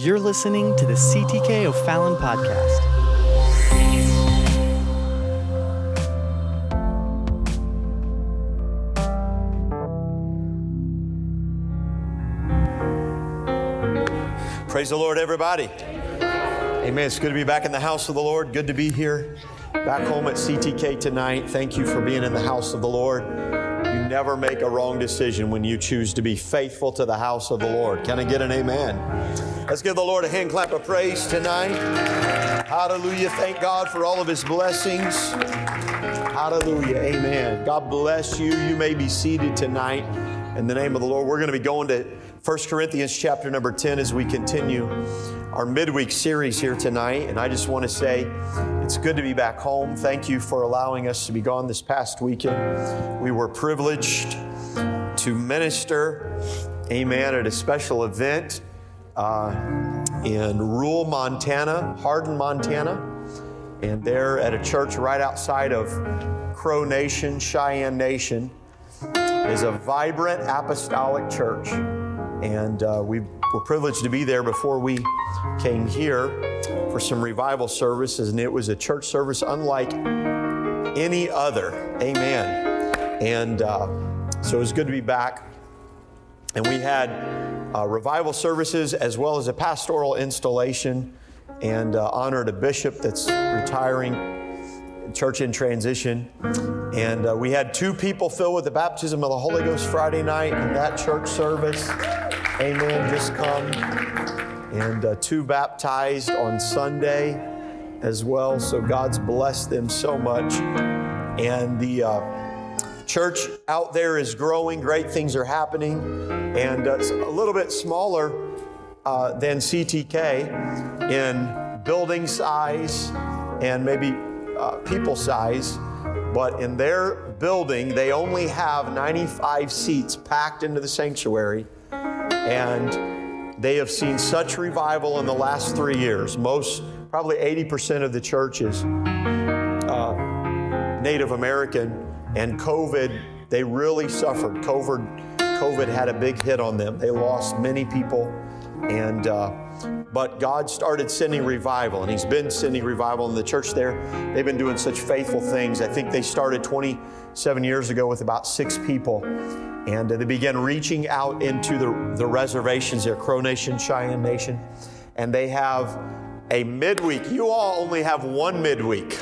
You're listening to the CTK O'Fallon podcast. Praise the Lord, everybody. Amen. It's good to be back in the house of the Lord. Good to be here back home at CTK tonight. Thank you for being in the house of the Lord. You never make a wrong decision when you choose to be faithful to the house of the Lord. Can I get an amen? Let's give the Lord a hand clap of praise tonight. Hallelujah. Thank God for all of his blessings. Hallelujah. Amen. God bless you. You may be seated tonight in the name of the Lord. We're going to be going to 1 Corinthians chapter number 10 as we continue our midweek series here tonight. And I just want to say it's good to be back home. Thank you for allowing us to be gone this past weekend. We were privileged to minister, amen, at a special event uh, in rural Montana, Hardin, Montana. And there at a church right outside of Crow Nation, Cheyenne Nation, is a vibrant apostolic church. And uh, we were privileged to be there before we came here for some revival services. And it was a church service unlike any other. Amen. And uh, so it was good to be back. And we had uh, revival services as well as a pastoral installation and uh, honored a bishop that's retiring church in transition. And uh, we had two people filled with the baptism of the Holy Ghost Friday night in that church service. Amen. Just come. And uh, two baptized on Sunday as well. So God's blessed them so much. And the uh, church out there is growing. Great things are happening. And uh, it's a little bit smaller uh, than CTK in building size and maybe uh, people size, but in their building, they only have 95 seats packed into the sanctuary, and they have seen such revival in the last three years. Most, probably 80% of the church is uh, Native American, and COVID, they really suffered. COVID, COVID had a big hit on them. They lost many people, and uh, but God started sending revival, and He's been sending revival in the church there. They've been doing such faithful things. I think they started 27 years ago with about six people, and they began reaching out into the, the reservations there Crow Nation, Cheyenne Nation, and they have a midweek. You all only have one midweek.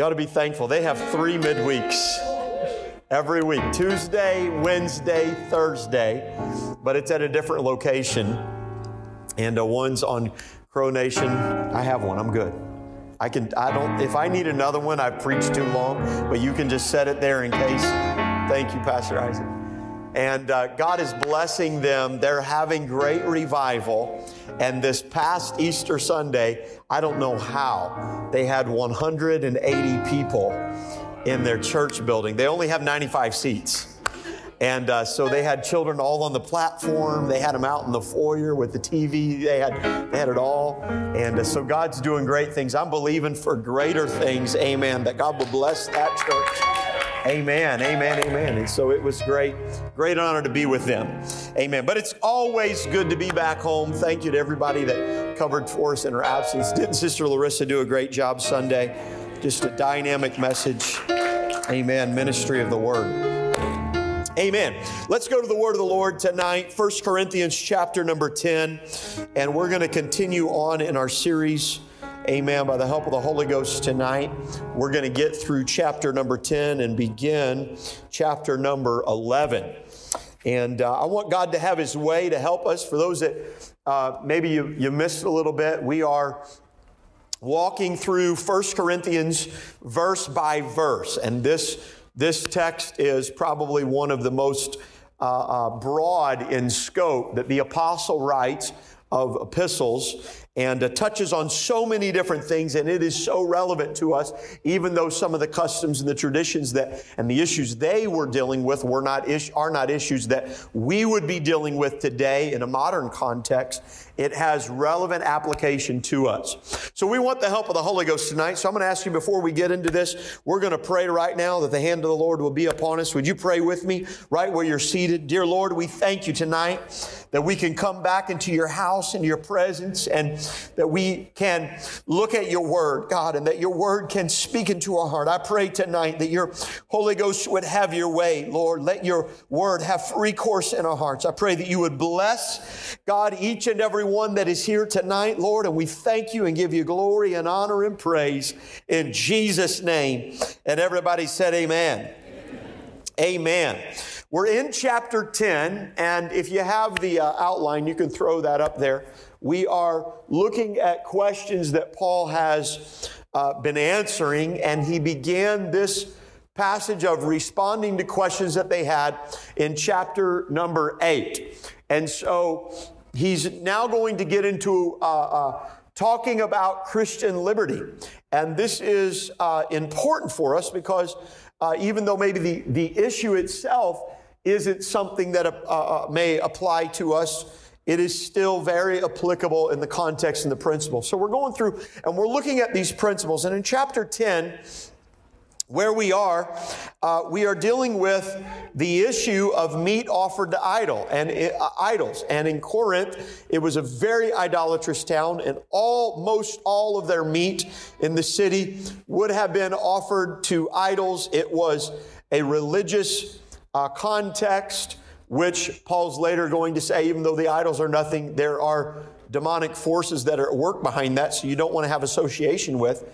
You ought to be thankful. They have three midweeks every week Tuesday, Wednesday, Thursday, but it's at a different location and uh, one's on Crow Nation. I have one. I'm good. I can. I don't. If I need another one, I've preached too long. But you can just set it there in case. Thank you, Pastor Isaac. And uh, God is blessing them. They're having great revival. And this past Easter Sunday, I don't know how, they had 180 people in their church building. They only have 95 seats. And uh, so they had children all on the platform. They had them out in the foyer with the TV. They had, they had it all. And uh, so God's doing great things. I'm believing for greater things. Amen. That God will bless that church. Amen. Amen. Amen. And so it was great, great honor to be with them. Amen. But it's always good to be back home. Thank you to everybody that covered for us in her absence. Didn't Sister Larissa do a great job Sunday? Just a dynamic message. Amen. Ministry of the Word. Amen. Let's go to the word of the Lord tonight, 1 Corinthians chapter number 10, and we're going to continue on in our series. Amen. By the help of the Holy Ghost tonight, we're going to get through chapter number 10 and begin chapter number 11. And uh, I want God to have His way to help us. For those that uh, maybe you, you missed a little bit, we are walking through 1 Corinthians verse by verse. And this this text is probably one of the most uh, uh, broad in scope that the apostle writes of epistles. And uh, touches on so many different things, and it is so relevant to us, even though some of the customs and the traditions that and the issues they were dealing with were not is, are not issues that we would be dealing with today in a modern context. It has relevant application to us. So we want the help of the Holy Ghost tonight. So I'm going to ask you before we get into this, we're going to pray right now that the hand of the Lord will be upon us. Would you pray with me right where you're seated? Dear Lord, we thank you tonight that we can come back into your house and your presence and that we can look at your word, God, and that your word can speak into our heart. I pray tonight that your Holy Ghost would have your way, Lord. Let your word have free course in our hearts. I pray that you would bless, God, each and every one that is here tonight, Lord, and we thank you and give you glory and honor and praise in Jesus' name. And everybody said, Amen. Amen. amen. We're in chapter 10, and if you have the uh, outline, you can throw that up there. We are looking at questions that Paul has uh, been answering, and he began this passage of responding to questions that they had in chapter number 8. And so he's now going to get into uh, uh talking about Christian liberty. And this is uh, important for us because uh, even though maybe the, the issue itself isn't something that uh, uh, may apply to us, it is still very applicable in the context and the principle. So we're going through and we're looking at these principles. And in chapter 10, where we are, uh, we are dealing with the issue of meat offered to idol and uh, idols. And in Corinth, it was a very idolatrous town, and almost all of their meat in the city would have been offered to idols. It was a religious uh, context, which Paul's later going to say, even though the idols are nothing, there are demonic forces that are at work behind that, so you don't want to have association with.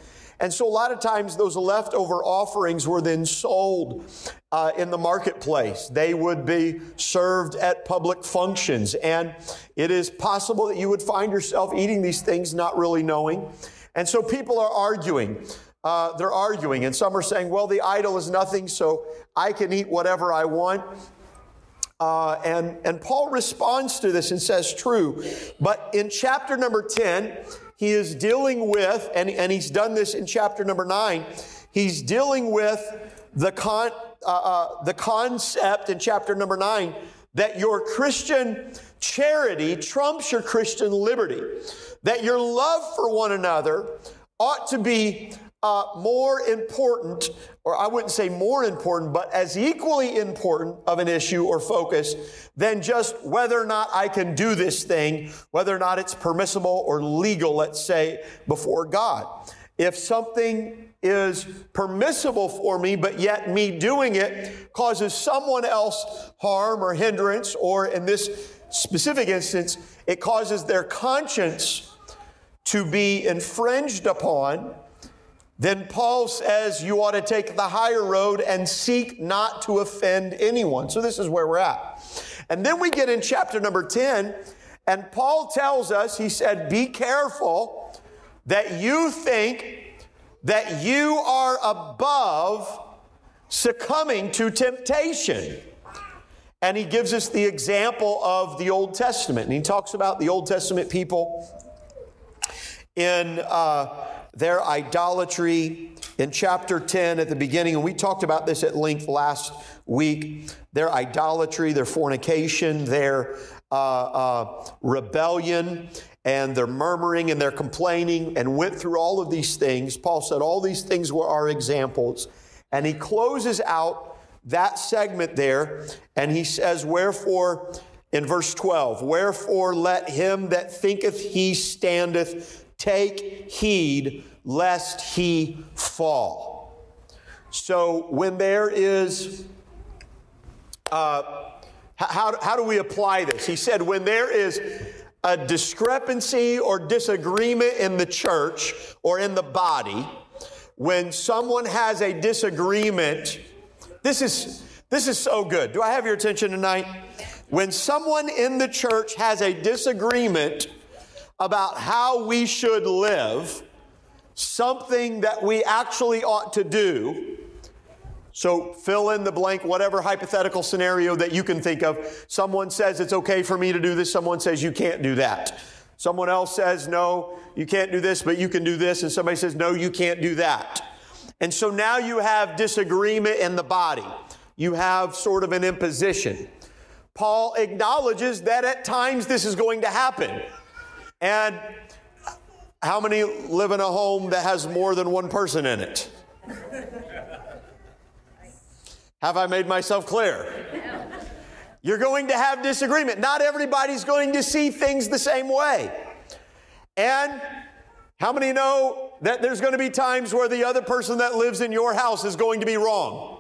And so, a lot of times, those leftover offerings were then sold uh, in the marketplace. They would be served at public functions. And it is possible that you would find yourself eating these things not really knowing. And so, people are arguing. Uh, they're arguing, and some are saying, well, the idol is nothing, so I can eat whatever I want. Uh, and, and Paul responds to this and says, true. But in chapter number 10, he is dealing with, and, and he's done this in chapter number 9, he's dealing with the, con, uh, uh, the concept in chapter number 9 that your Christian charity trumps your Christian liberty, that your love for one another ought to be uh, more important, or I wouldn't say more important, but as equally important of an issue or focus than just whether or not I can do this thing, whether or not it's permissible or legal, let's say, before God. If something is permissible for me, but yet me doing it causes someone else harm or hindrance, or in this specific instance, it causes their conscience to be infringed upon, then Paul says you ought to take the higher road and seek not to offend anyone. So this is where we're at. And then we get in chapter number 10, and Paul tells us, he said, Be careful that you think that you are above succumbing to temptation. And he gives us the example of the Old Testament. And he talks about the Old Testament people in. Uh, their idolatry in chapter 10 at the beginning, and we talked about this at length last week their idolatry, their fornication, their uh, uh, rebellion, and their murmuring and their complaining, and went through all of these things. Paul said all these things were our examples. And he closes out that segment there, and he says, Wherefore, in verse 12, wherefore let him that thinketh he standeth Take heed lest he fall. So when there is, uh, how, how do we apply this? He said, when there is a discrepancy or disagreement in the church or in the body, when someone has a disagreement, this is, this is so good. Do I have your attention tonight? When someone in the church has a disagreement about how we should live, something that we actually ought to do. So fill in the blank, whatever hypothetical scenario that you can think of. Someone says it's okay for me to do this, someone says you can't do that. Someone else says, no, you can't do this, but you can do this. And somebody says, no, you can't do that. And so now you have disagreement in the body. You have sort of an imposition. Paul acknowledges that at times this is going to happen. And how many live in a home that has more than one person in it? Have I made myself clear? You're going to have disagreement. Not everybody's going to see things the same way. And how many know that there's going to be times where the other person that lives in your house is going to be wrong?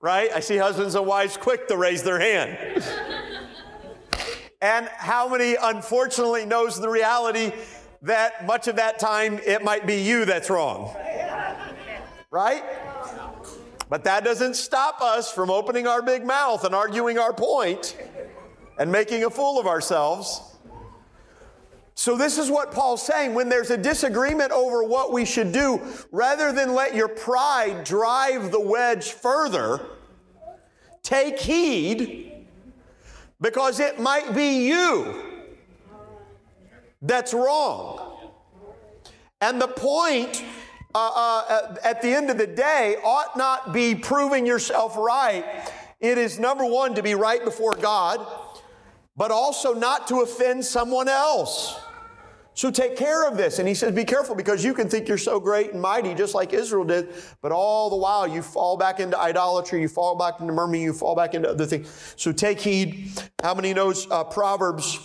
Right? I see husbands and wives quick to raise their hand. And how many unfortunately knows the reality that much of that time it might be you that's wrong? Right? But that doesn't stop us from opening our big mouth and arguing our point and making a fool of ourselves. So, this is what Paul's saying. When there's a disagreement over what we should do, rather than let your pride drive the wedge further, take heed because it might be you that's wrong. And the point uh, uh, at the end of the day ought not be proving yourself right. It is number one, to be right before God, but also not to offend someone else. So take care of this. And he says, Be careful because you can think you're so great and mighty, just like Israel did, but all the while you fall back into idolatry, you fall back into murmuring, you fall back into other things. So take heed. How many knows uh, Proverbs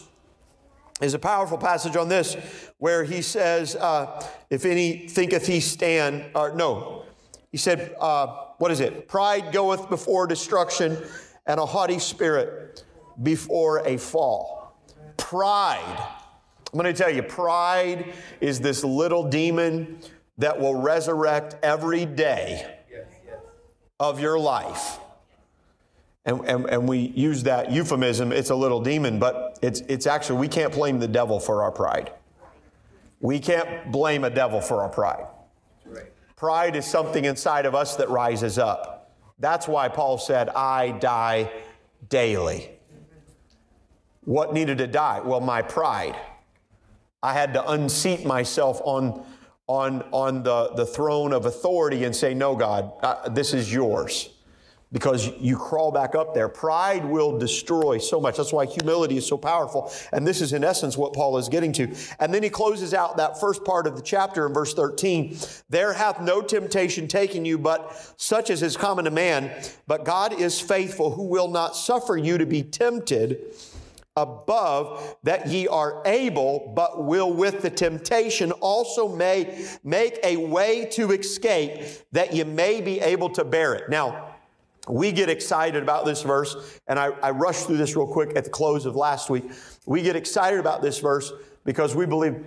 is a powerful passage on this where he says, uh, If any thinketh he stand, or no, he said, uh, What is it? Pride goeth before destruction, and a haughty spirit before a fall. Pride I'm going to tell you, pride is this little demon that will resurrect every day of your life. And, and, and we use that euphemism, it's a little demon, but it's, it's actually, we can't blame the devil for our pride. We can't blame a devil for our pride. Pride is something inside of us that rises up. That's why Paul said, I die daily. What needed to die? Well, my pride. I had to unseat myself on, on, on the, the throne of authority and say, No, God, uh, this is yours. Because you crawl back up there. Pride will destroy so much. That's why humility is so powerful. And this is, in essence, what Paul is getting to. And then he closes out that first part of the chapter in verse 13. There hath no temptation taken you, but such as is common to man. But God is faithful, who will not suffer you to be tempted above that ye are able, but will with the temptation also may make a way to escape that ye may be able to bear it. Now, we get excited about this verse, and I, I rushed through this real quick at the close of last week. We get excited about this verse because we believe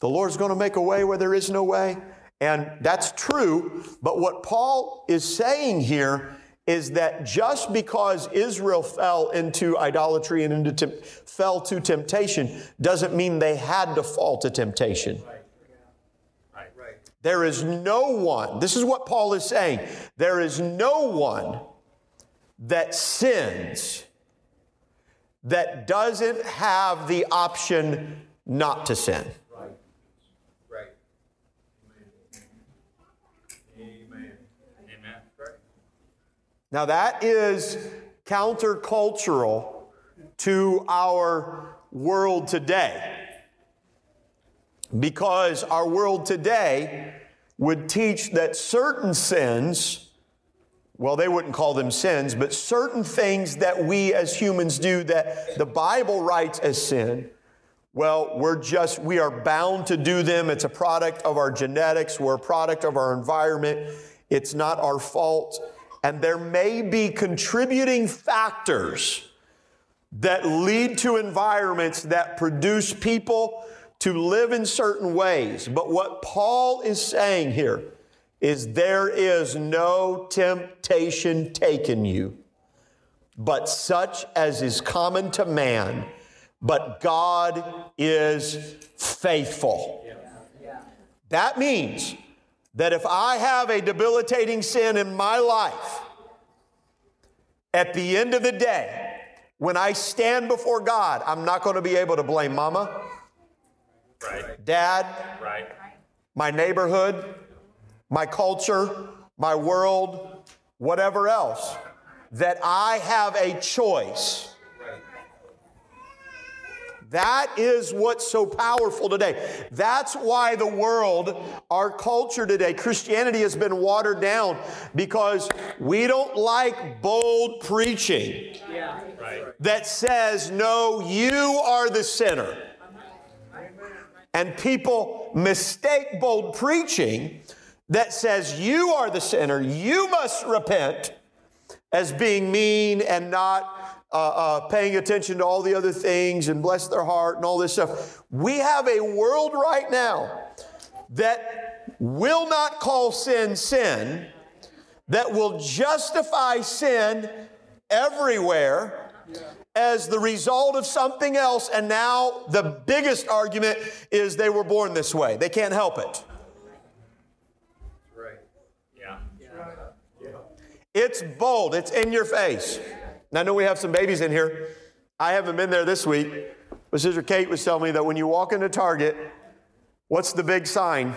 the Lord's going to make a way where there is no way. And that's true, but what Paul is saying here is that just because Israel fell into idolatry and into fell to temptation doesn't mean they had to fall to temptation. There is no one, this is what Paul is saying, there is no one that sins that doesn't have the option not to sin. Now, that is countercultural to our world today. Because our world today would teach that certain sins, well, they wouldn't call them sins, but certain things that we as humans do that the Bible writes as sin, well, we're just, we are bound to do them. It's a product of our genetics, we're a product of our environment. It's not our fault. And there may be contributing factors that lead to environments that produce people to live in certain ways. But what Paul is saying here is there is no temptation taken you, but such as is common to man. But God is faithful. That means that if I have a debilitating sin in my life, at the end of the day, when I stand before God, I'm not going to be able to blame mama, Right. dad, Right. my neighborhood, my culture, my world, whatever else. That I have a choice. That is what's so powerful today. That's why the world, our culture today, Christianity has been watered down because we don't like bold preaching that says, no, you are the sinner. And people mistake bold preaching that says, you are the sinner, you must repent, as being mean and not uh, uh, paying attention to all the other things and bless their heart and all this stuff. We have a world right now that will not call sin sin, that will justify sin everywhere as the result of something else. And now the biggest argument is they were born this way. They can't help it. Right. Yeah. It's bold, it's in your face. And I know we have some babies in here. I haven't been there this week, but Sister Kate was telling me that when you walk into Target, what's the big sign?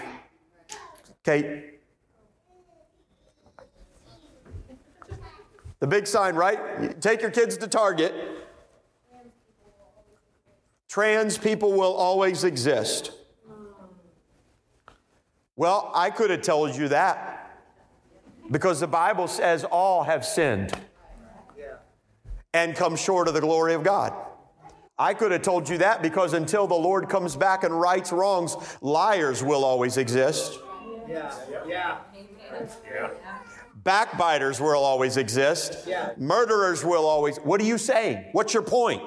Kate? The big sign, right? Take your kids to Target. Trans people will always exist. Well, I could have told you that because the Bible says all have sinned and come short of the glory of God. I could have told you that because until the Lord comes back and rights wrongs, liars will always exist. Yeah. Yeah. Yeah. Backbiters will always exist. Yeah. Murderers will always. What are you saying? What's your point?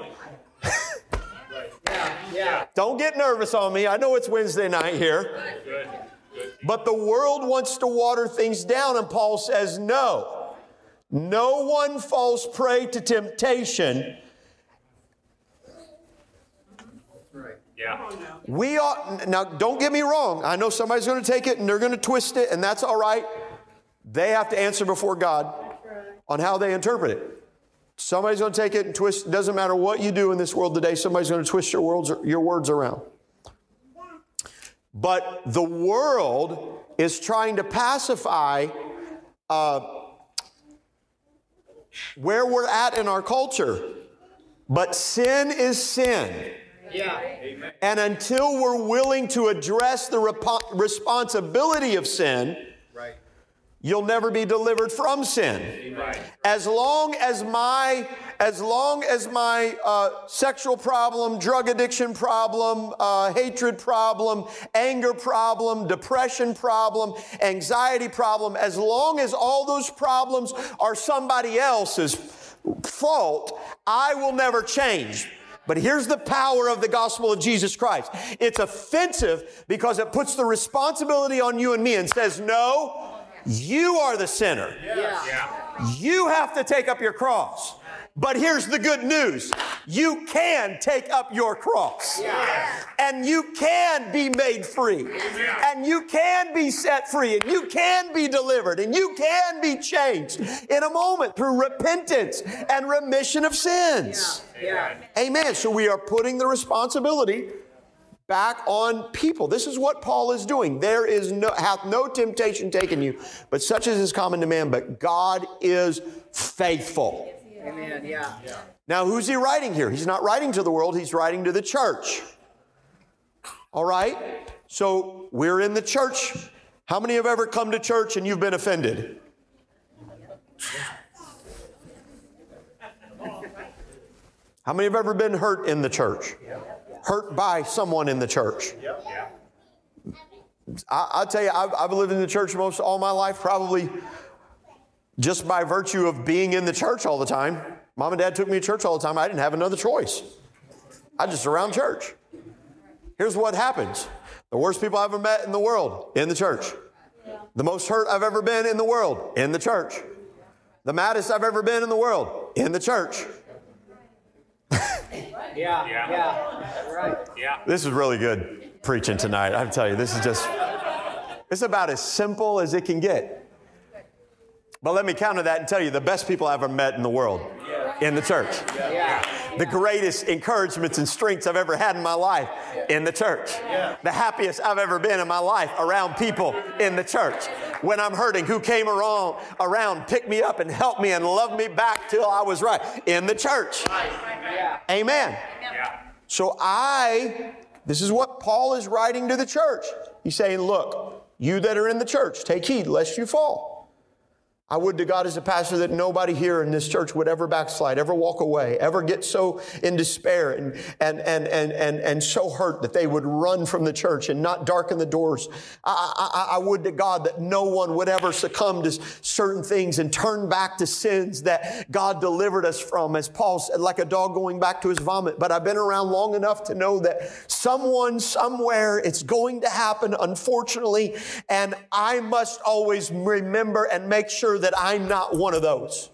Yeah. Yeah. Don't get nervous on me. I know it's Wednesday night here. Good. Good. But the world wants to water things down, and Paul says, no. No one falls prey to temptation. Yeah. We ought, now don't get me wrong. I know somebody's going to take it and they're going to twist it, and that's all right. They have to answer before God on how they interpret it. Somebody's going to take it and twist. It doesn't matter what you do in this world today, somebody's going to twist your, worlds, your words around. But the world is trying to pacify uh, where we're at in our culture. But sin is sin. Yeah. And until we're willing to address the repo- responsibility of sin, Right. you'll never be delivered from sin. Right. As long as my, as long as my uh, sexual problem, drug addiction problem, uh, hatred problem, anger problem, depression problem, anxiety problem, as long as all those problems are somebody else's fault, I will never change. But here's the power of the gospel of Jesus Christ. It's offensive because it puts the responsibility on you and me and says, no, you are the sinner. Yeah. You have to take up your cross. But here's the good news you can take up your cross. And you can be made free. And you can be set free. And you can be delivered. And you can be changed in a moment through repentance and remission of sins. Yeah. Amen. So we are putting the responsibility back on people. This is what Paul is doing. There is no hath no temptation taken you, but such as is common to man, but God is faithful. Amen. Yeah. Now, who's he writing here? He's not writing to the world, he's writing to the church. All right? So we're in the church. How many have ever come to church and you've been offended? How many have ever been hurt in the church? Hurt by someone in the church? I, I'll tell you, I've, I've lived in the church most all my life, probably just by virtue of being in the church all the time. Mom and dad took me to church all the time. I didn't have another choice. I just around church. Here's what happens the worst people I've ever met in the world, in the church. The most hurt I've ever been in the world, in the church. The maddest I've ever been in the world, in the church. Yeah. Yeah. Yeah. Right. Yeah. This is really good preaching tonight. I tell you, this is just, it's about as simple as it can get. But let me counter that and tell you the best people I ever met in the world In the church. Yeah. The greatest encouragements and strengths I've ever had in my life in the church. The happiest I've ever been in my life around people in the church. When I'm hurting, who came around, around, picked me up and helped me and loved me back till I was right in the church. Amen. Yeah. So I, this is what Paul is writing to the church. He's saying, look, you that are in the church, take heed lest you fall. I would to God as a pastor that nobody here in this church would ever backslide, ever walk away, ever get so in despair and, and, and, and, and, and so hurt that they would run from the church and not darken the doors. I, I, I would to God that no one would ever succumb to certain things and turn back to sins that God delivered us from, as Paul said, like a dog going back to his vomit. But I've been around long enough to know that someone, somewhere, it's going to happen, unfortunately, and I must always remember and make sure that I'm not one of those.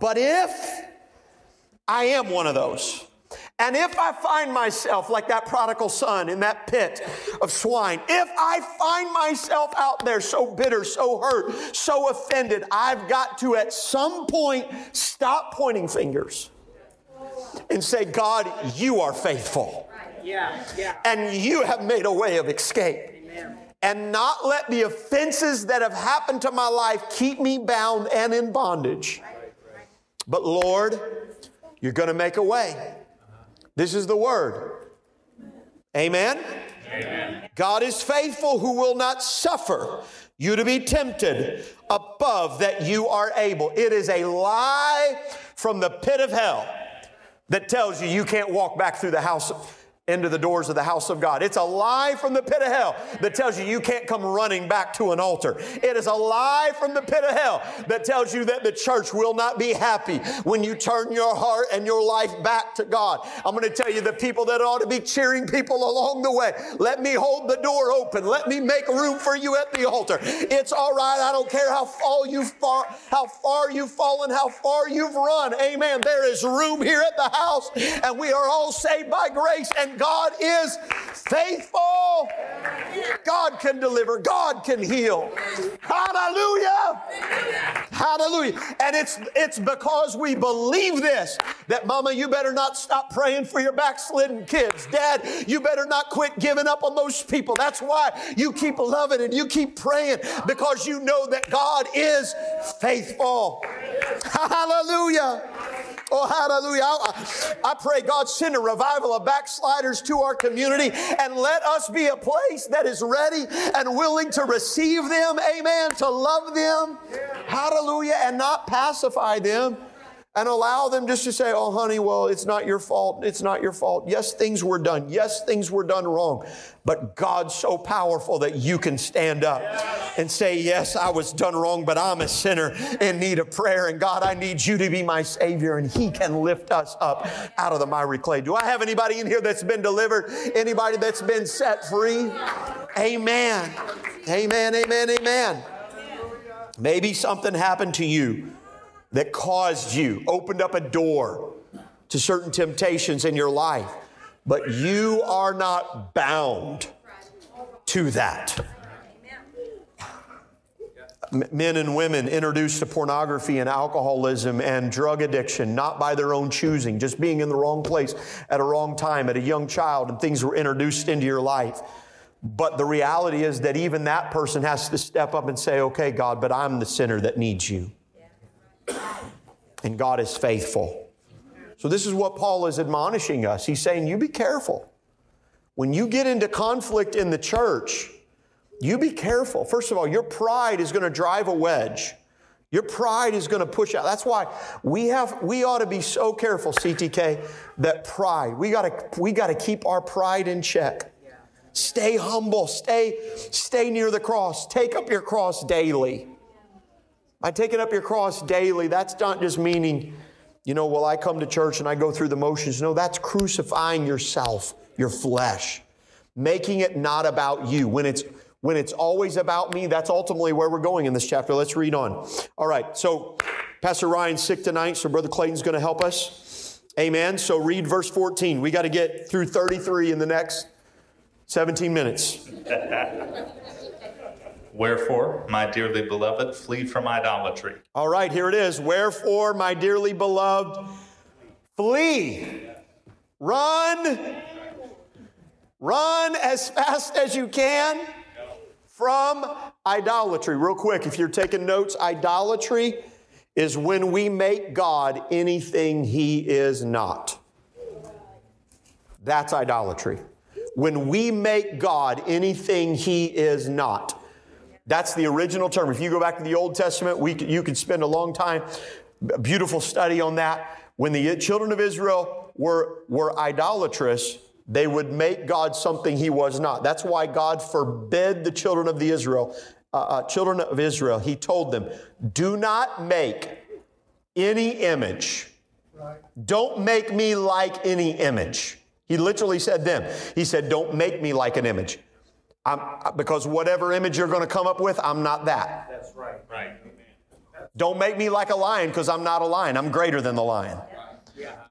But if I am one of those, and if I find myself like that prodigal son in that pit of swine, if I find myself out there so bitter, so hurt, so offended, I've got to at some point stop pointing fingers and say, God, you are faithful Yeah. Yeah. and you have made a way of escape Amen. And not let the offenses that have happened to my life keep me bound and in bondage. But Lord, you're going to make a way. This is the word. Amen? God is faithful who will not suffer you to be tempted above that you are able. It is a lie from the pit of hell that tells you you can't walk back through the house into the doors of the house of God. It's a lie from the pit of hell that tells you you can't come running back to an altar. It is a lie from the pit of hell that tells you that the church will not be happy when you turn your heart and your life back to God. I'm going to tell you the people that ought to be cheering people along the way. Let me hold the door open. Let me make room for you at the altar. It's all right. I don't care how far you've far, how far you've fallen, how far you've run. Amen. There is room here at the house, and we are all saved by grace, and God is faithful. God can deliver. God can heal. Hallelujah. Hallelujah. And it's it's because we believe this that mama, you better not stop praying for your backslidden kids. Dad, you better not quit giving up on those people. That's why you keep loving and you keep praying because you know that God is faithful. Hallelujah. Oh, hallelujah. I, I pray God send a revival of backsliders to our community and let us be a place that is ready and willing to receive them. Amen. To love them. Hallelujah. And not pacify them and allow them just to say, oh, honey, well, it's not your fault. It's not your fault. Yes, things were done. Yes, things were done wrong. But God's so powerful that you can stand up and say, yes, I was done wrong, but I'm a sinner in need of prayer. And God, I need you to be my Savior. And He can lift us up out of the miry clay. Do I have anybody in here that's been delivered? Anybody that's been set free? Amen. Amen, amen, amen. Maybe something happened to you that caused you, opened up a door to certain temptations in your life, but you are not bound to that. Men and women introduced to pornography and alcoholism and drug addiction, not by their own choosing, just being in the wrong place at a wrong time, at a young child, and things were introduced into your life. But the reality is that even that person has to step up and say, okay, God, but I'm the sinner that needs you and God is faithful. So, this is what Paul is admonishing us. He's saying, You be careful. When you get into conflict in the church, you be careful. First of all, your pride is going to drive a wedge. Your pride is going to push out. That's why we have we ought to be so careful, CTK, that pride. We got to we got to keep our pride in check. Stay humble, stay stay near the cross. Take up your cross daily. By taking up your cross daily, that's not just meaning, you know, well, I come to church and I go through the motions. No, that's crucifying yourself, your flesh, making it not about you. When it's when it's always about me, that's ultimately where we're going in this chapter. Let's read on. All right, so Pastor Ryan's sick tonight, so Brother Clayton's going to help us. Amen. So read verse 14. We got to get through 33 in the next 17 minutes. Wherefore, my dearly beloved, flee from idolatry. All right, here it is. Wherefore, my dearly beloved, flee. Run. Run as fast as you can from idolatry. Real quick, if you're taking notes, idolatry is when we make God anything he is not. That's idolatry. When we make God anything he is not. That's the original term. If you go back to the Old Testament, we, you could spend a long time, a beautiful study on that. When the children of Israel were, were idolatrous, they would make God something he was not. That's why God forbid the children of the Israel, uh, uh, children of Israel. He told them, "Do not make any image. Don't make me like any image." He literally said them. He said, "Don't make me like an image." I'm, because whatever image you're going to come up with, I'm not that. That's right. Right. Don't make me like a lion because I'm not a lion. I'm greater than the lion.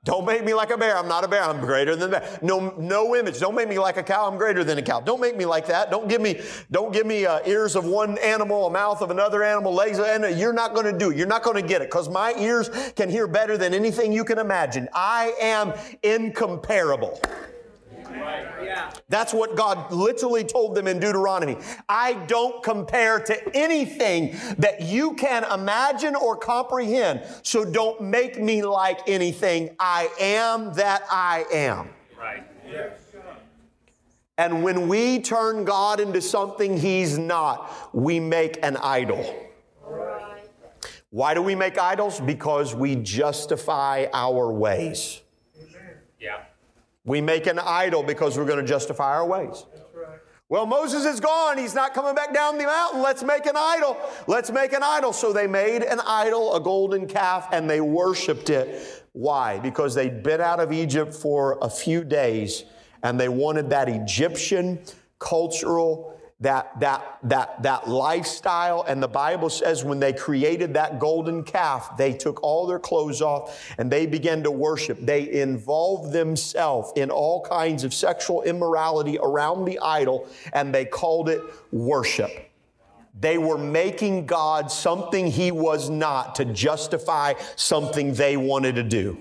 Don't make me like a bear. I'm not a bear. I'm greater than that. No, no image. Don't make me like a cow. I'm greater than a cow. Don't make me like that. Don't give me, don't give me uh, ears of one animal, a mouth of another animal, legs of another. You're not going to do it. You're not going to get it because my ears can hear better than anything you can imagine. I am incomparable. Yeah. That's what God literally told them in Deuteronomy. I don't compare to anything that you can imagine or comprehend, so don't make me like anything. I am that I am. Right. And when we turn God into something He's not, we make an idol. Why do we make idols? Because we justify our ways. We make an idol because we're going to justify our ways. Well, Moses is gone. He's not coming back down the mountain. Let's make an idol. Let's make an idol. So they made an idol, a golden calf, and they worshiped it. Why? Because they'd been out of Egypt for a few days and they wanted that Egyptian cultural that that that that lifestyle. And the bible says when they created that golden calf they took all their clothes off and they began to worship. They involved themselves in all kinds of sexual immorality around the idol and they called it worship. They were making god something he was not to justify something they wanted to do.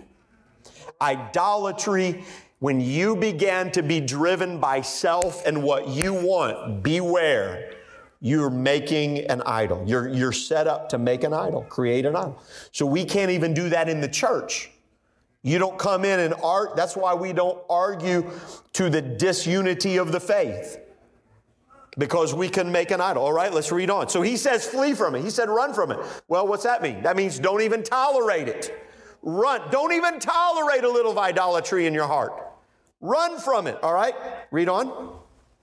Idolatry when you began to be driven by self and what you want, beware. You're making an idol. You're, you're set up to make an idol, create an idol. So we can't even do that in the church. You don't come in and art. That's why we don't argue to the disunity of the faith. Because we can make an idol. All right, let's read on. So he says, flee from it. He said, run from it. Well, what's that mean? That means don't even tolerate it. Run. Don't even tolerate a little of idolatry in your heart. Run from it. All right? Read on.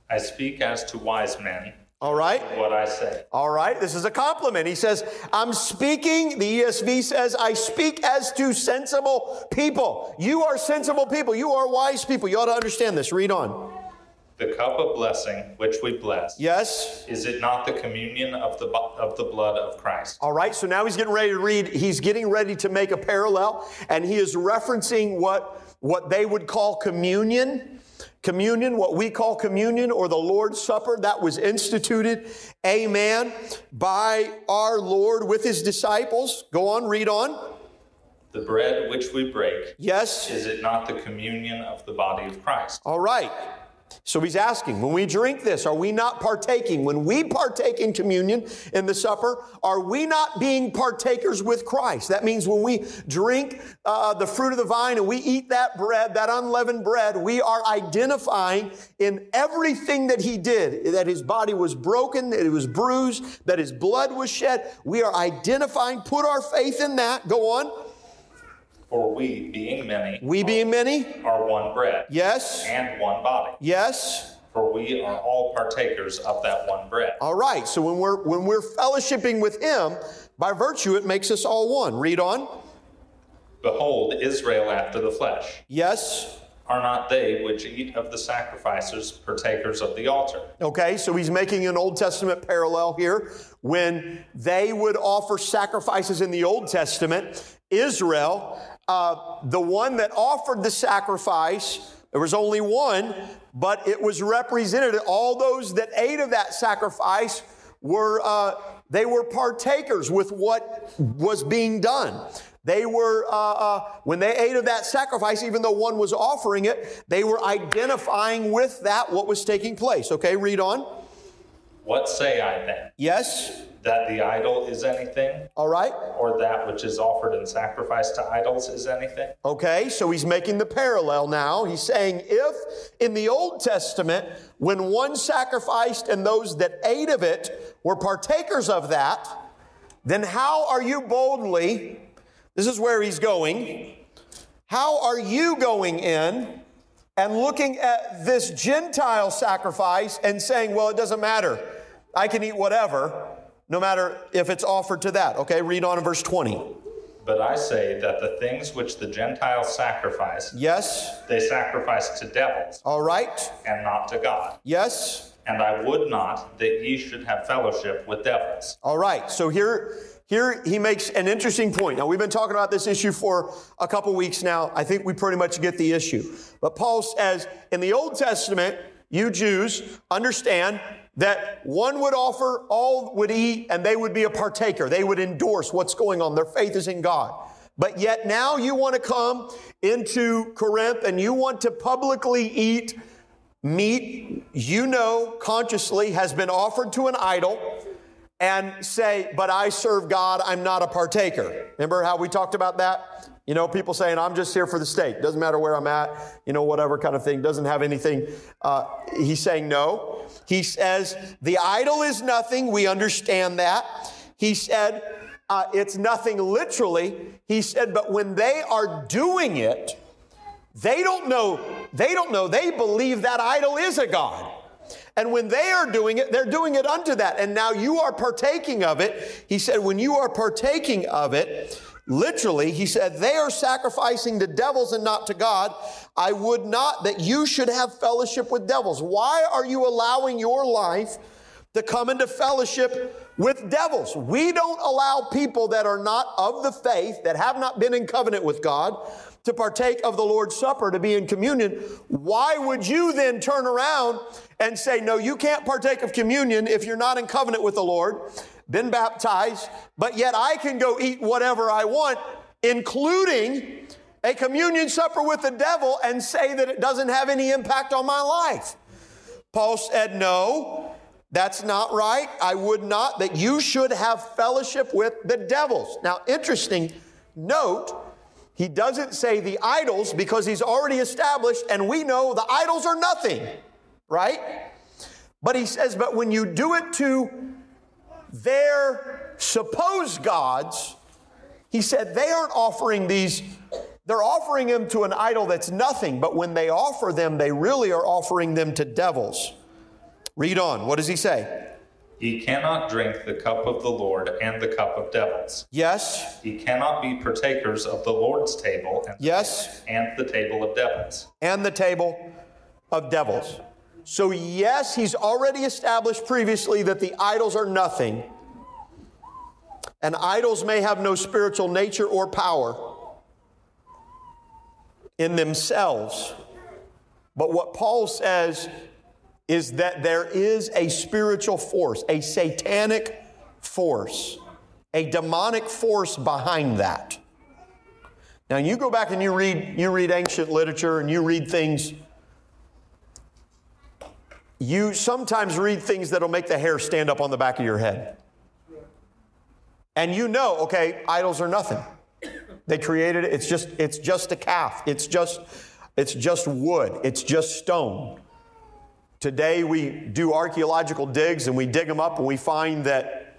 I speak as to wise men All right? what I say. All right, this is a compliment. He says, I'm speaking, the ESV says, I speak as to sensible people. You are sensible people. You are wise people. You ought to understand this. Read on. The cup of blessing which we bless, Yes? is it not the communion of the, of the blood of Christ? All right, so now he's getting ready to read, he's getting ready to make a parallel, and he is referencing what, what they would call communion. Communion, what we call communion or the Lord's Supper, that was instituted, amen, by our Lord with his disciples. Go on, read on. The bread which we break, Yes? is it not the communion of the body of Christ? All right. So he's asking, when we drink this, are we not partaking? When we partake in communion in the supper, are we not being partakers with Christ? That means when we drink uh, the fruit of the vine and we eat that bread, that unleavened bread, we are identifying in everything that he did, that his body was broken, that it was bruised, that his blood was shed. We are identifying, put our faith in that. Go on. For we, being many, We being many? are one bread Yes. and one body. Yes. For we are all partakers of that one bread. All right. So when we're when we're fellowshipping with him, by virtue it makes us all one. Read on. Behold, Israel after the flesh. Yes. Are not they which eat of the sacrifices partakers of the altar? Okay, so he's making an Old Testament parallel here. When they would offer sacrifices in the Old Testament, Israel, uh, the one that offered the sacrifice, there was only one, but it was represented. All those that ate of that sacrifice were, uh, they were partakers with what was being done. They were, uh, uh, when they ate of that sacrifice, even though one was offering it, they were identifying with that what was taking place. Okay, read on. What say I then? Yes. That the idol is anything, All right. or that which is offered in sacrifice to idols is anything? Okay, so he's making the parallel now. He's saying if in the Old Testament, when one sacrificed and those that ate of it were partakers of that, then how are you boldly, this is where he's going, how are you going in and looking at this Gentile sacrifice and saying, well, it doesn't matter. I can eat whatever, no matter if it's offered to that. Okay, read on in verse 20. But I say that the things which the Gentiles sacrifice, Yes, they sacrifice to devils all right. and not to God. Yes, And I would not that ye should have fellowship with devils. All right, so here, here he makes an interesting point. Now, we've been talking about this issue for a couple weeks now. I think we pretty much get the issue. But Paul says in the Old Testament, you Jews understand that one would offer, all would eat, and they would be a partaker. They would endorse what's going on. Their faith is in God. But yet now you want to come into Corinth and you want to publicly eat meat you know consciously has been offered to an idol and say, but I serve God, I'm not a partaker. Remember how we talked about that? You know, people saying, I'm just here for the steak. Doesn't matter where I'm at, you know, whatever kind of thing. Doesn't have anything. Uh, he's saying no. He says, the idol is nothing. We understand that. He said, uh, it's nothing literally. He said, but when they are doing it, they don't know, they don't know, they believe that idol is a God. And when they are doing it, they're doing it unto that. And now you are partaking of it. He said, when you are partaking of it, literally, he said, they are sacrificing to devils and not to God. I would not that you should have fellowship with devils. Why are you allowing your life to come into fellowship with devils? We don't allow people that are not of the faith, that have not been in covenant with God, to partake of the Lord's Supper, to be in communion, why would you then turn around and say, No, you can't partake of communion if you're not in covenant with the Lord, been baptized, but yet I can go eat whatever I want, including a communion supper with the devil, and say that it doesn't have any impact on my life? Paul said, No, that's not right. I would not that you should have fellowship with the devils. Now, interesting note, he doesn't say the idols because he's already established, and we know the idols are nothing, right? But he says, but when you do it to their supposed gods, he said they aren't offering these, they're offering them to an idol that's nothing, but when they offer them, they really are offering them to devils. Read on. What does he say? Ye cannot drink the cup of the Lord and the cup of devils. Yes. He cannot be partakers of the Lord's table and, Yes. and the table of devils. and the table of devils. So, yes, he's already established previously that the idols are nothing, and idols may have no spiritual nature or power in themselves. But what Paul says is that there is a spiritual force, a satanic force, a demonic force behind that. Now you go back and you read you read ancient literature and you read things you sometimes read things that'll make the hair stand up on the back of your head. And you know, okay, idols are nothing. They created it, it's just it's just a calf. It's just it's just wood. It's just stone. Today we do archaeological digs and we dig them up and we find that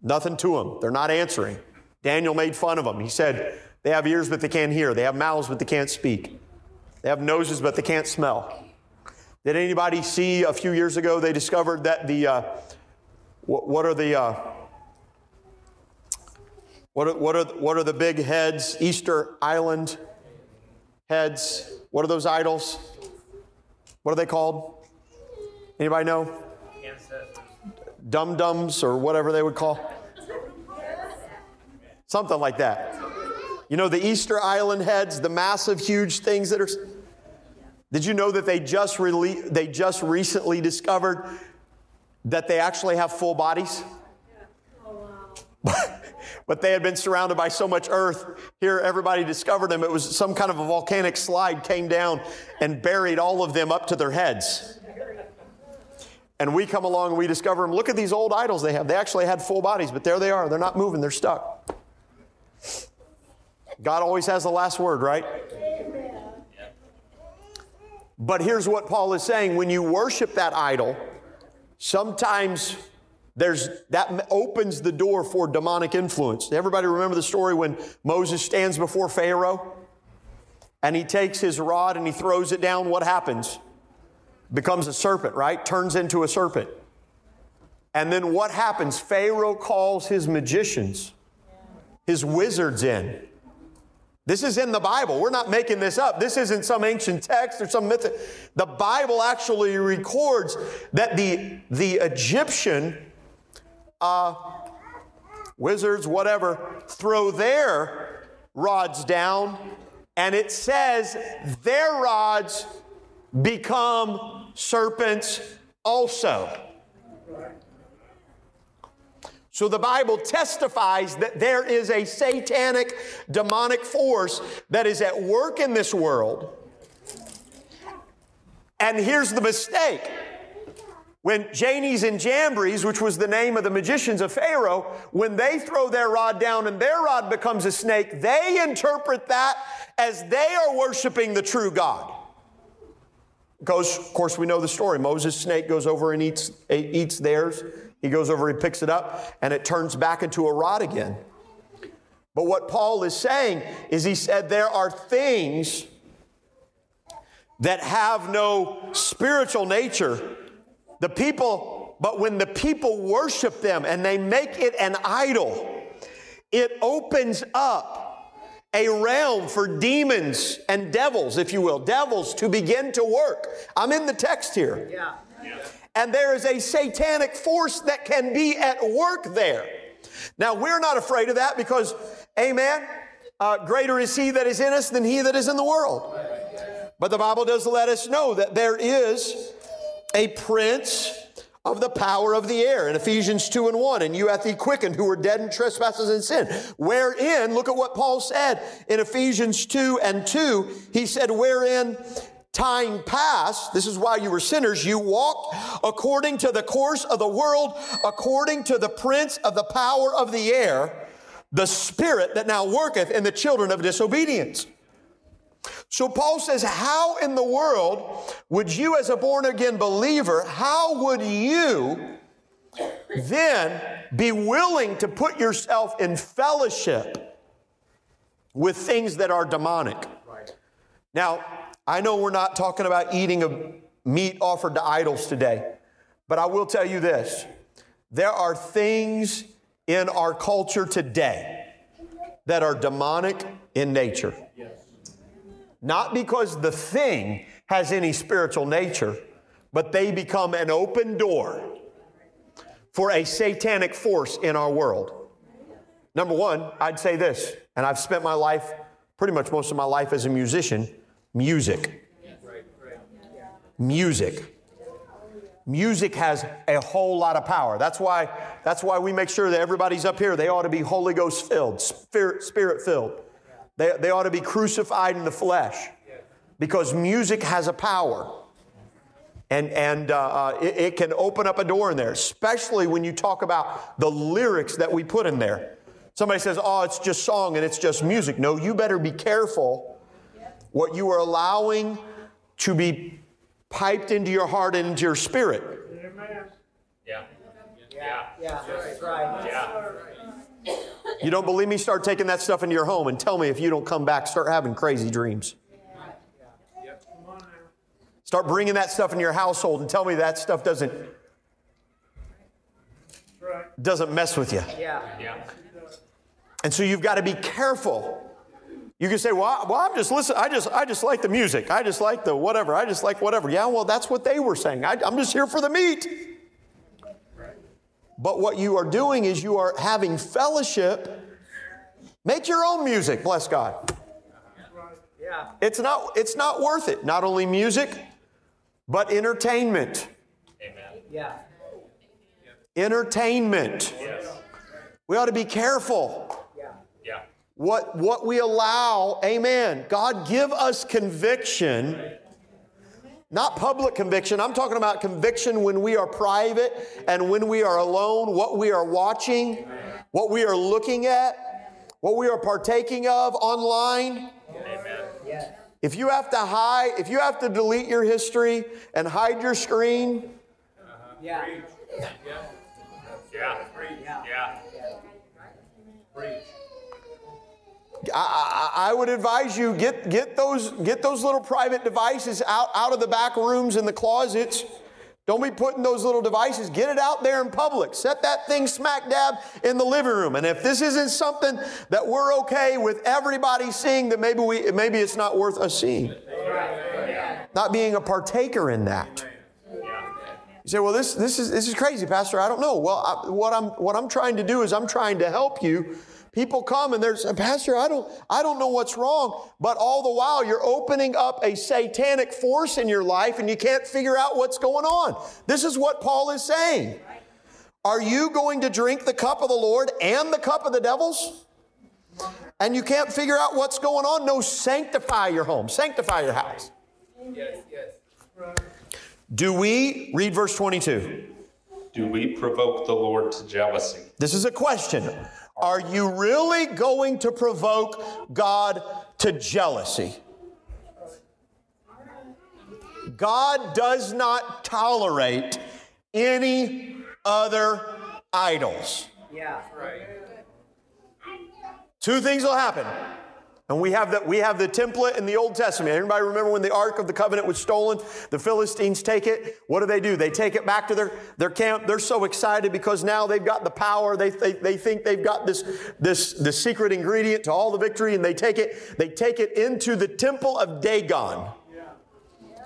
nothing to them. They're not answering. Daniel made fun of them. He said, they have ears but they can't hear. They have mouths but they can't speak. They have noses but they can't smell. Did anybody see a few years ago they discovered that the, uh, what, what, are the, uh, what, are, what, are, what are the big heads, Easter Island heads? What are those idols? What are they called? Anybody know? Dum dums or whatever they would call. Something like that. You know, the Easter Island heads, the massive, huge things that are. Did you know that they just rele- they just recently discovered that they actually have full bodies? but they had been surrounded by so much earth. Here, everybody discovered them. It was some kind of a volcanic slide came down and buried all of them up to their heads. And we come along and we discover them. Look at these old idols they have. They actually had full bodies, but there they are. They're not moving, they're stuck. God always has the last word, right? But here's what Paul is saying when you worship that idol, sometimes there's that opens the door for demonic influence. Everybody remember the story when Moses stands before Pharaoh and he takes his rod and he throws it down. What happens? Becomes a serpent, right? Turns into a serpent. And then what happens? Pharaoh calls his magicians, his wizards in. This is in the Bible. We're not making this up. This isn't some ancient text or some myth. The Bible actually records that the, the Egyptian uh, wizards, whatever, throw their rods down, and it says their rods become serpents also. So the Bible testifies that there is a satanic, demonic force that is at work in this world. And here's the mistake. When Jannes and Jambres, which was the name of the magicians of Pharaoh, when they throw their rod down and their rod becomes a snake, they interpret that as they are worshiping the true God. Because, of course, we know the story. Moses' snake goes over and eats, eats theirs. He goes over, he picks it up, and it turns back into a rod again. But what Paul is saying is he said there are things that have no spiritual nature. The people, but when the people worship them and they make it an idol, it opens up a realm for demons and devils, if you will, devils to begin to work. I'm in the text here. Yeah. And there is a satanic force that can be at work there. Now, we're not afraid of that because, amen, uh, greater is he that is in us than he that is in the world. But the Bible does let us know that there is a prince of the power of the air in Ephesians 2 and 1. And you hath he quickened who were dead in trespasses and sin. Wherein, look at what Paul said in Ephesians 2 and 2. He said, wherein time past, this is why you were sinners, you walked according to the course of the world, according to the prince of the power of the air, the spirit that now worketh in the children of disobedience. So Paul says, How in the world would you, as a born again believer, how would you then be willing to put yourself in fellowship with things that are demonic? Now, I know we're not talking about eating a meat offered to idols today, but I will tell you this there are things in our culture today that are demonic in nature. Not because the thing has any spiritual nature, but they become an open door for a satanic force in our world. Number one, I'd say this, and I've spent my life, pretty much most of my life as a musician music. Music. Music has a whole lot of power. That's why, that's why we make sure that everybody's up here. They ought to be Holy Ghost filled, spirit, spirit filled. They, they ought to be crucified in the flesh because music has a power. And, and uh, uh, it, it can open up a door in there, especially when you talk about the lyrics that we put in there. Somebody says, oh, it's just song and it's just music. No, you better be careful what you are allowing to be piped into your heart and into your spirit. Yeah. Yeah. Yeah. That's right. Yeah. You don't believe me? Start taking that stuff into your home and tell me if you don't come back, start having crazy dreams. Start bringing that stuff into your household and tell me that stuff doesn't doesn't mess with you. Yeah. Yeah. And so you've got to be careful you can say, well, well, I'm just listening. I just, I just like the music. I just like the whatever. I just like whatever. Yeah, well, that's what they were saying. I, I'm just here for the meat. But what you are doing is you are having fellowship. Make your own music, bless God. Yeah. It's not, it's not worth it. Not only music, but entertainment. Amen. Yeah. entertainment. Yes. We ought to be careful Yeah. what, what we allow. Amen. God, give us conviction, not public conviction. I'm talking about conviction when we are private and when we are alone, what we are watching, what we are looking at, what we are partaking of online. Amen. If you have to hide, if you have to delete your history and hide your screen, Yeah. Yeah. Yeah. Yeah. I, I, would advise you get, get, those, get those little private devices out, out of the back rooms and the closets. Don't be putting those little devices. Get it out there in public. Set that thing smack dab in the living room. And if this isn't something that we're okay with everybody seeing, then maybe we maybe it's not worth us seeing. Not being a partaker in that. You say, well, this, this, is, this is crazy, Pastor. I don't know. Well, I, what, I'm, what I'm trying to do is I'm trying to help you. People come and there's, Pastor, I don't, I don't know what's wrong. But all the while, you're opening up a satanic force in your life and you can't figure out what's going on. This is what Paul is saying. Are you going to drink the cup of the Lord and the cup of the devils? And you can't figure out what's going on? No, sanctify your home, sanctify your house. Yes, yes. Do we, read verse 22. Do we provoke the Lord to jealousy? This is a question. Are you really going to provoke God to jealousy? God does not tolerate any other idols. Yeah. Right. Two things will happen. And we have the, we have the template in the Old Testament. Everybody remember when the Ark of the Covenant was stolen? The Philistines take it. What do they do? They take it back to their, their camp. They're so excited because now they've got the power. They, they, they think they've got this, this, the secret ingredient to all the victory, and they take it, they take it into the temple of Dagon.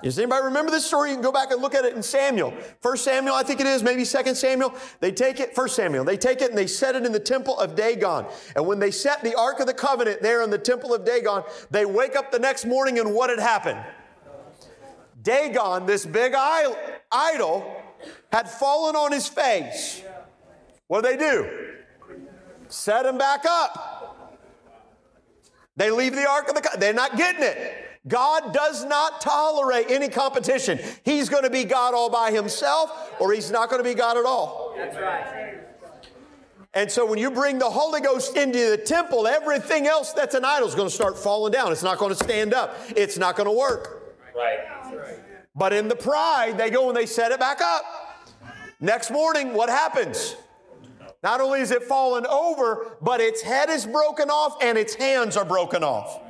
Does anybody remember this story? You can go back and look at it in Samuel. First Samuel, I think it is, maybe Second Samuel. They take it, First Samuel, they take it and they set it in the temple of Dagon. And when they set the Ark of the Covenant there in the temple of Dagon, they wake up the next morning and what had happened? Dagon, this big idol, had fallen on his face. What do they do? Set him back up. They leave the Ark of the Covenant. They're not getting it. God does not tolerate any competition. He's going to be God all by himself, or he's not going to be God at all. That's right. And so when you bring the Holy Ghost into the temple, everything else that's an idol is going to start falling down. It's not going to stand up. It's not going to work. Right. But in the pride, they go and they set it back up. Next morning, what happens? Not only is it fallen over, but its head is broken off and its hands are broken off.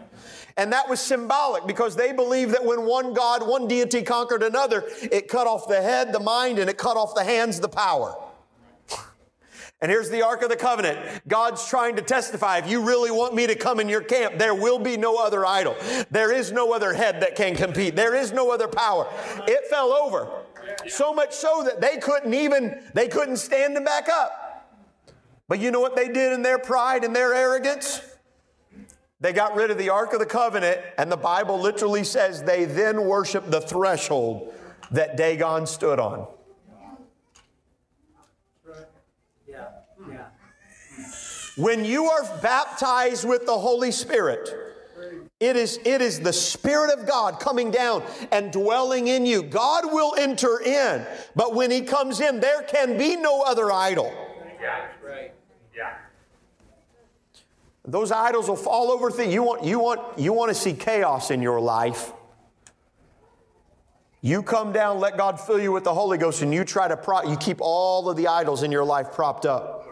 And that was symbolic because they believed that when one God, one deity conquered another, it cut off the head, the mind, and it cut off the hands, the power. And here's the Ark of the Covenant. God's trying to testify if you really want me to come in your camp, there will be no other idol. There is no other head that can compete. There is no other power. It fell over. So much so that they couldn't even, they couldn't stand him back up. But you know what they did in their pride and their arrogance? They got rid of the Ark of the Covenant, and the Bible literally says they then worshiped the threshold that Dagon stood on. Yeah. Yeah. When you are baptized with the Holy Spirit, it is, it is the Spirit of God coming down and dwelling in you. God will enter in, but when He comes in, there can be no other idol. Yeah. Right. Those idols will fall over things. You want, you, want, you want to see chaos in your life. You come down, let God fill you with the Holy Ghost, and you try to prop, you keep all of the idols in your life propped up.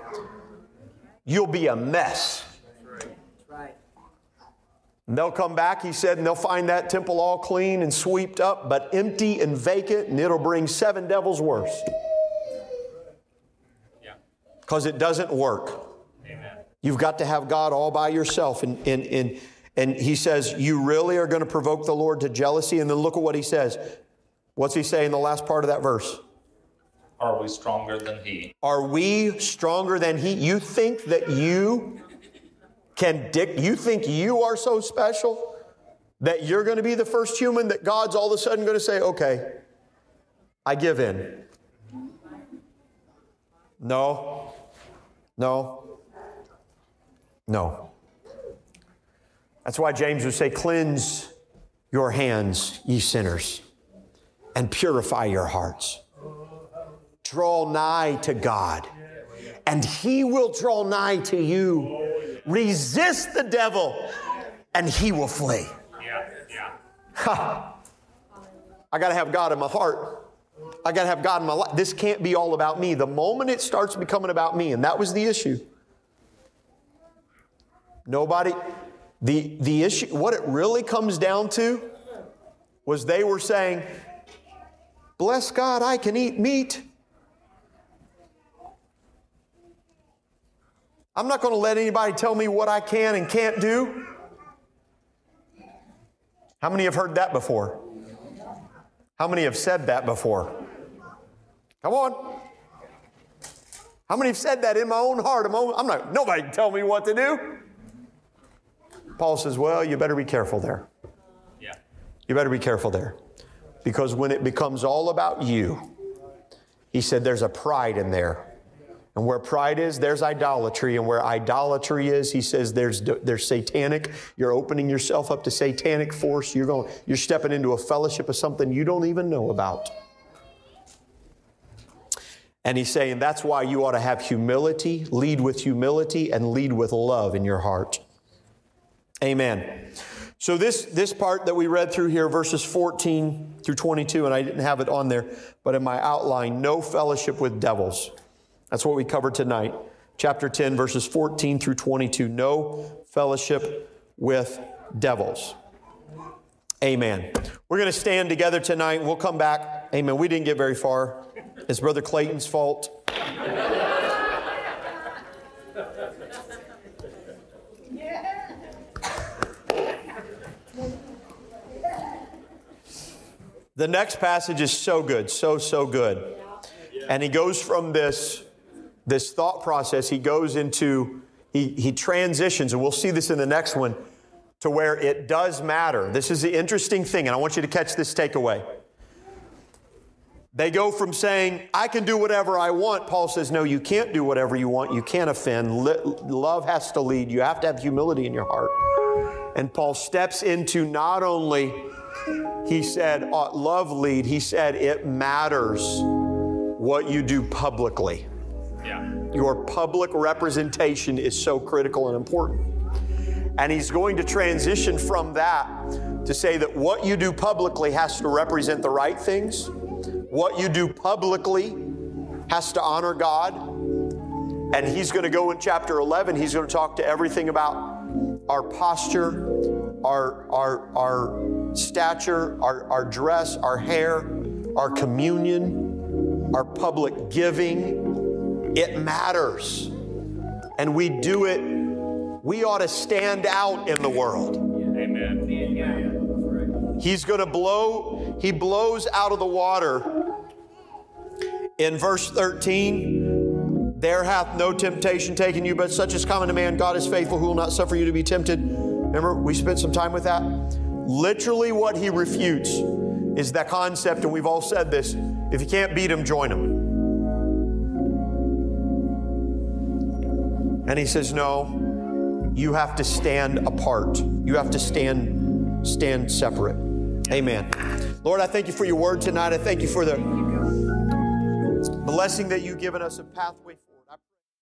You'll be a mess. And they'll come back, he said, and they'll find that temple all clean and swept up, but empty and vacant, and it'll bring seven devils worse. Yeah. Because it doesn't work. You've got to have God all by yourself. And, and, and, and he says, You really are going to provoke the Lord to jealousy. And then look at what he says. What's he say in the last part of that verse? Are we stronger than he? Are we stronger than he? You think that you can dick, you think you are so special that you're going to be the first human that God's all of a sudden going to say, okay, I give in. No. No. No. That's why James would say, Cleanse your hands, ye sinners, and purify your hearts. Draw nigh to God, and he will draw nigh to you. Resist the devil, and he will flee. Ha. I got to have God in my heart. I got to have God in my life. This can't be all about me. The moment it starts becoming about me, and that was the issue. Nobody, the, the issue, what it really comes down to was they were saying, Bless God, I can eat meat. I'm not going to let anybody tell me what I can and can't do. How many have heard that before? How many have said that before? Come on. How many have said that in my own heart? I'm not, nobody can tell me what to do. Paul says, well, you better be careful there. Yeah. You better be careful there. Because when it becomes all about you, he said there's a pride in there. And where pride is, there's idolatry. And where idolatry is, he says there's, there's satanic. You're opening yourself up to satanic force. You're, going, you're stepping into a fellowship of something you don't even know about. And he's saying that's why you ought to have humility, lead with humility, and lead with love in your heart. Amen. So this, this part that we read through here, verses 14 through 22, and I didn't have it on there, but in my outline, no fellowship with devils. That's what we covered tonight. Chapter 10, verses 14 through 22. No fellowship with devils. Amen. We're going to stand together tonight. We'll come back. Amen. We didn't get very far. It's Brother Clayton's fault. The next passage is so good, so, so good. And he goes from this, this thought process, he goes into, he, he transitions, and we'll see this in the next one, to where it does matter. This is the interesting thing, and I want you to catch this takeaway. They go from saying, I can do whatever I want. Paul says, No, you can't do whatever you want. You can't offend. Love has to lead. You have to have humility in your heart. And Paul steps into not only he said, uh, love lead, he said, it matters what you do publicly. Yeah. Your public representation is so critical and important. And he's going to transition from that to say that what you do publicly has to represent the right things, what you do publicly has to honor God. And he's going to go in chapter 11, he's going to talk to everything about our posture, our, our, our stature, our, our dress, our hair, our communion, our public giving. It matters. And we do it, we ought to stand out in the world. Amen. He's going to blow, he blows out of the water. In verse 13, there hath no temptation taken you, but such is common to man. God is faithful, who will not suffer you to be tempted. Remember, we spent some time with that. Literally, what he refutes is that concept, and we've all said this if you can't beat him, join him. And he says, No, you have to stand apart. You have to stand, stand separate. Amen. Lord, I thank you for your word tonight. I thank you for the blessing that you've given us a pathway.